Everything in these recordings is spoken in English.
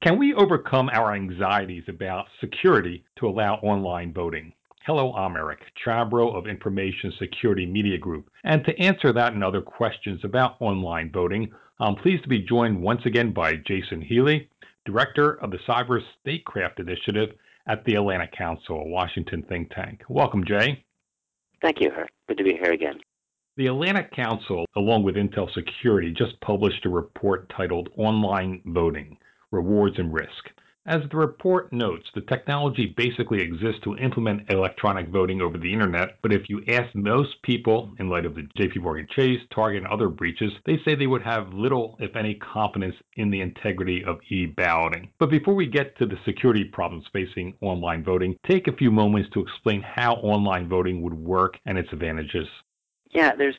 Can we overcome our anxieties about security to allow online voting? Hello, I'm Eric Chabrow of Information Security Media Group. And to answer that and other questions about online voting, I'm pleased to be joined once again by Jason Healey, Director of the Cyber Statecraft Initiative at the Atlantic Council, a Washington think tank. Welcome, Jay. Thank you. Eric. Good to be here again. The Atlantic Council, along with Intel Security, just published a report titled Online Voting Rewards and Risk. As the report notes, the technology basically exists to implement electronic voting over the internet, but if you ask most people, in light of the JP Morgan Chase, Target, and other breaches, they say they would have little, if any, confidence in the integrity of e balloting. But before we get to the security problems facing online voting, take a few moments to explain how online voting would work and its advantages. Yeah, there's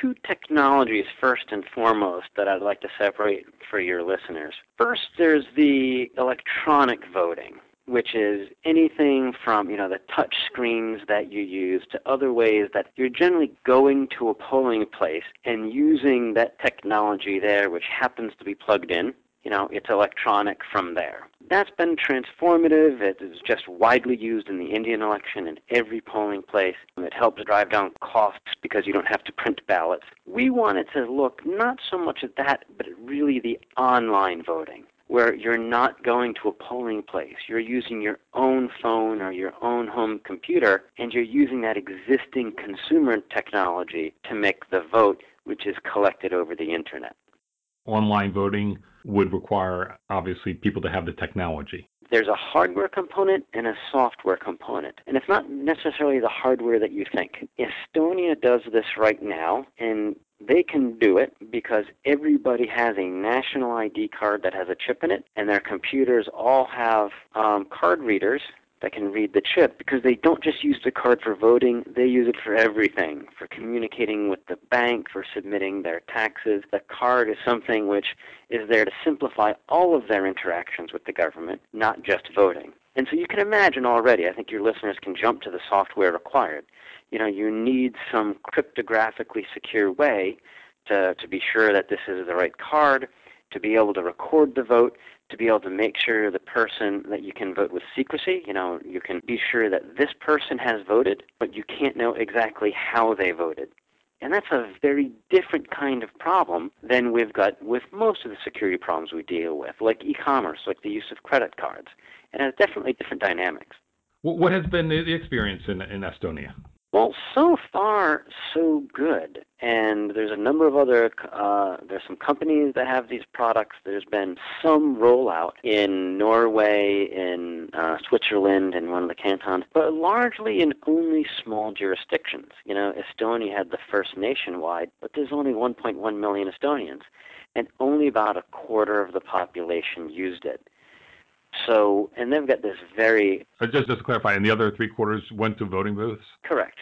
two technologies first and foremost that I'd like to separate for your listeners. First, there's the electronic voting, which is anything from you know the touch screens that you use to other ways that you're generally going to a polling place and using that technology there, which happens to be plugged in. You know, it's electronic from there. That's been transformative. It is just widely used in the Indian election in every polling place. It helps drive down costs because you don't have to print ballots. We wanted to look not so much at that, but really the online voting where you're not going to a polling place. You're using your own phone or your own home computer, and you're using that existing consumer technology to make the vote, which is collected over the internet. Online voting would require, obviously, people to have the technology. There's a hardware component and a software component. And it's not necessarily the hardware that you think. Estonia does this right now, and they can do it because everybody has a national ID card that has a chip in it, and their computers all have um, card readers that can read the chip because they don't just use the card for voting, they use it for everything, for communicating with the bank, for submitting their taxes. The card is something which is there to simplify all of their interactions with the government, not just voting. And so you can imagine already, I think your listeners can jump to the software required. You know, you need some cryptographically secure way to, to be sure that this is the right card, to be able to record the vote, to be able to make sure the person that you can vote with secrecy, you know, you can be sure that this person has voted, but you can't know exactly how they voted. And that's a very different kind of problem than we've got with most of the security problems we deal with, like e commerce, like the use of credit cards. And it's definitely different dynamics. What has been the experience in, in Estonia? Well, so far so good, and there's a number of other. Uh, there's some companies that have these products. There's been some rollout in Norway, in uh, Switzerland, and one of the cantons, but largely in only small jurisdictions. You know, Estonia had the first nationwide, but there's only 1.1 million Estonians, and only about a quarter of the population used it. So, and they've got this very. Just, just to clarify, and the other three quarters went to voting booths? Correct.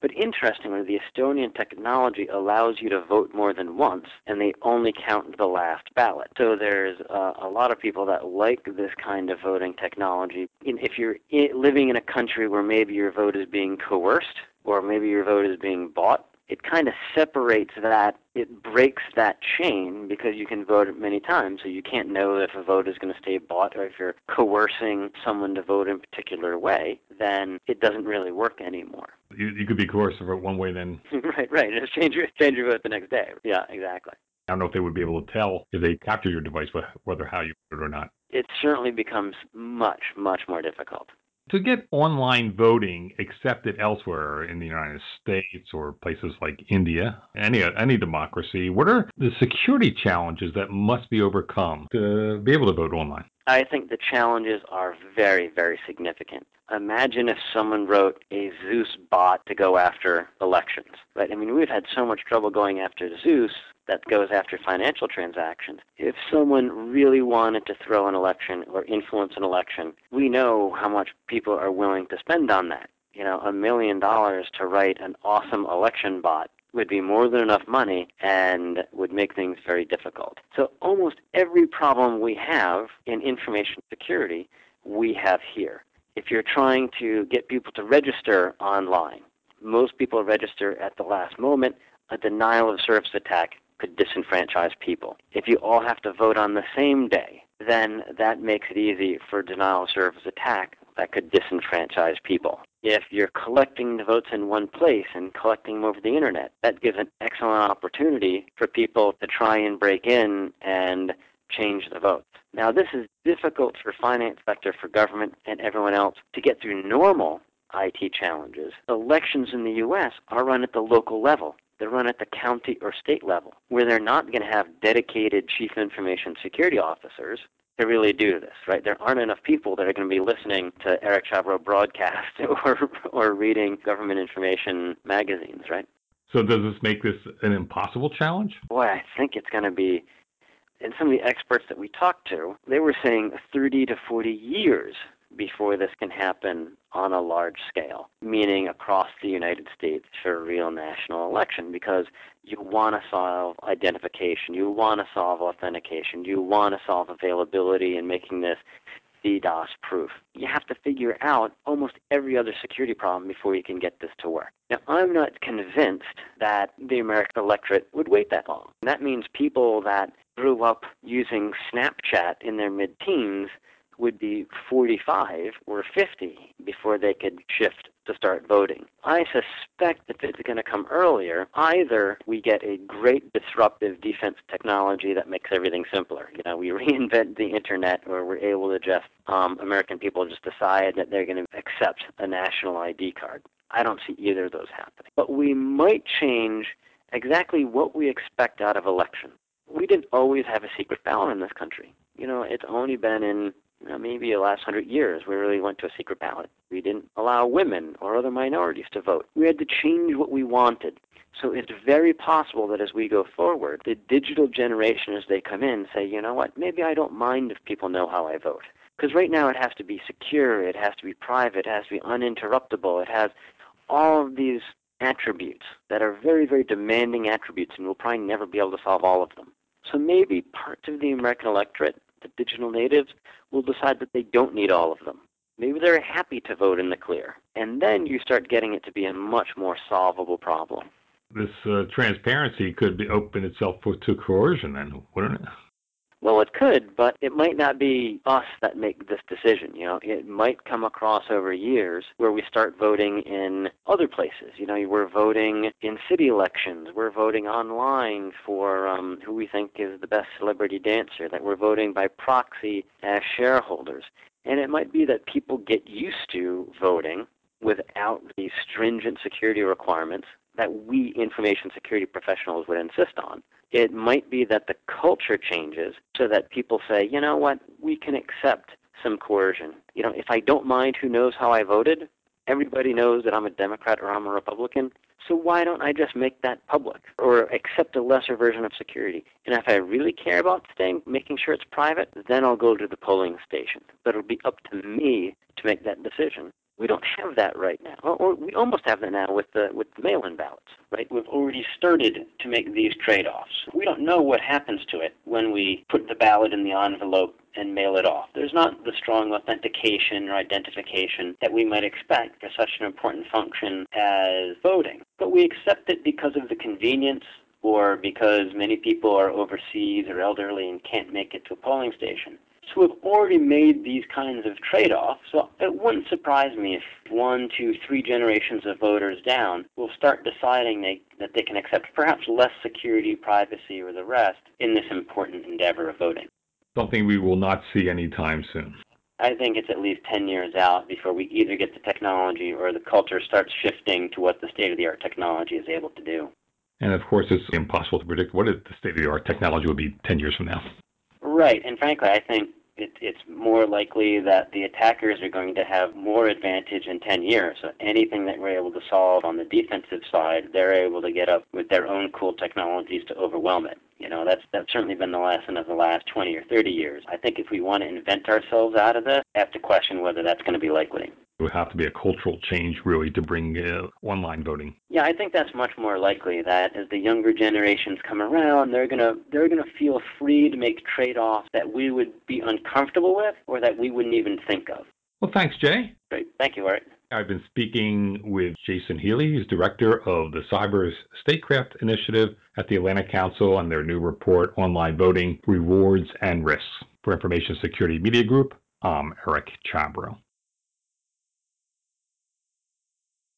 But interestingly, the Estonian technology allows you to vote more than once, and they only count the last ballot. So there's uh, a lot of people that like this kind of voting technology. If you're living in a country where maybe your vote is being coerced, or maybe your vote is being bought, it kind of separates that, it breaks that chain because you can vote many times. So you can't know if a vote is going to stay bought or if you're coercing someone to vote in a particular way, then it doesn't really work anymore. You, you could be coerced to vote one way, then. right, right. Just change your, change your vote the next day. Yeah, exactly. I don't know if they would be able to tell if they capture your device whether how you voted or not. It certainly becomes much, much more difficult. To get online voting accepted elsewhere in the United States or places like India, any any democracy, what are the security challenges that must be overcome to be able to vote online? I think the challenges are very, very significant. Imagine if someone wrote a Zeus bot to go after elections. Right? I mean, we've had so much trouble going after Zeus that goes after financial transactions. If someone really wanted to throw an election or influence an election, we know how much people are willing to spend on that. You know, a million dollars to write an awesome election bot would be more than enough money and would make things very difficult. So almost every problem we have in information security, we have here. If you're trying to get people to register online, most people register at the last moment. A denial of service attack could disenfranchise people. If you all have to vote on the same day, then that makes it easy for denial of service attack that could disenfranchise people. If you're collecting the votes in one place and collecting them over the internet, that gives an excellent opportunity for people to try and break in and change the votes. Now, this is difficult for finance sector, for government, and everyone else to get through normal IT challenges. Elections in the U.S. are run at the local level. They're run at the county or state level, where they're not going to have dedicated chief information security officers to really do this, right? There aren't enough people that are going to be listening to Eric Chabrow broadcast or, or reading government information magazines, right? So does this make this an impossible challenge? Boy, I think it's going to be and some of the experts that we talked to, they were saying 30 to 40 years before this can happen on a large scale, meaning across the United States for a real national election, because you want to solve identification, you want to solve authentication, you want to solve availability and making this DDoS proof. You have to figure out almost every other security problem before you can get this to work. Now, I'm not convinced that the American electorate would wait that long. That means people that grew up using Snapchat in their mid teens would be 45 or 50 before they could shift to start voting. I suspect that it's going to come earlier. Either we get a great disruptive defense technology that makes everything simpler. You know, we reinvent the internet, or we're able to just um, American people just decide that they're going to accept a national ID card. I don't see either of those happening. But we might change exactly what we expect out of elections. We didn't always have a secret ballot in this country. You know, it's only been in maybe the last hundred years, we really went to a secret ballot. We didn't allow women or other minorities to vote. We had to change what we wanted. So it's very possible that as we go forward, the digital generation, as they come in, say, you know what, maybe I don't mind if people know how I vote. Because right now it has to be secure, it has to be private, it has to be uninterruptible, it has all of these attributes that are very, very demanding attributes, and we'll probably never be able to solve all of them. So maybe parts of the American electorate the digital natives will decide that they don't need all of them. Maybe they're happy to vote in the clear. And then you start getting it to be a much more solvable problem. This uh, transparency could be open itself to coercion, then, wouldn't it? Well, it could, but it might not be us that make this decision. You know, it might come across over years where we start voting in other places. You know, we're voting in city elections. We're voting online for um, who we think is the best celebrity dancer. That we're voting by proxy as shareholders. And it might be that people get used to voting without the stringent security requirements that we information security professionals would insist on. It might be that the culture changes so that people say, you know what, we can accept some coercion. You know, if I don't mind who knows how I voted, everybody knows that I'm a Democrat or I'm a Republican. So why don't I just make that public or accept a lesser version of security? And if I really care about staying, making sure it's private, then I'll go to the polling station. But it'll be up to me to make that decision. We don't have that right now, or, we almost have that now with the with the mail-in ballots, right? We've already started to make these trade-offs. We don't know what happens to it when we put the ballot in the envelope and mail it off. There's not the strong authentication or identification that we might expect for such an important function as voting. But we accept it because of the convenience or because many people are overseas or elderly and can't make it to a polling station. So we've already made these kinds of trade-offs. So it wouldn't surprise me if one, two, three generations of voters down will start deciding they, that they can accept perhaps less security, privacy, or the rest in this important endeavor of voting. Something we will not see anytime soon. I think it's at least 10 years out before we either get the technology or the culture starts shifting to what the state-of-the-art technology is able to do. And of course, it's impossible to predict what the state-of-the-art technology will be 10 years from now. Right, and frankly, I think it's more likely that the attackers are going to have more advantage in 10 years. So anything that we're able to solve on the defensive side, they're able to get up with their own cool technologies to overwhelm it. You know, that's that's certainly been the lesson of the last 20 or 30 years. I think if we want to invent ourselves out of this, I have to question whether that's going to be likely. It would have to be a cultural change, really, to bring uh, online voting. Yeah, I think that's much more likely. That as the younger generations come around, they're gonna they're gonna feel free to make trade-offs that we would be uncomfortable with, or that we wouldn't even think of. Well, thanks, Jay. Great, thank you, Art. I've been speaking with Jason Healey, who's director of the Cyber Statecraft Initiative at the Atlantic Council on their new report, Online Voting Rewards and Risks. For Information Security Media Group, I'm Eric Chabrow.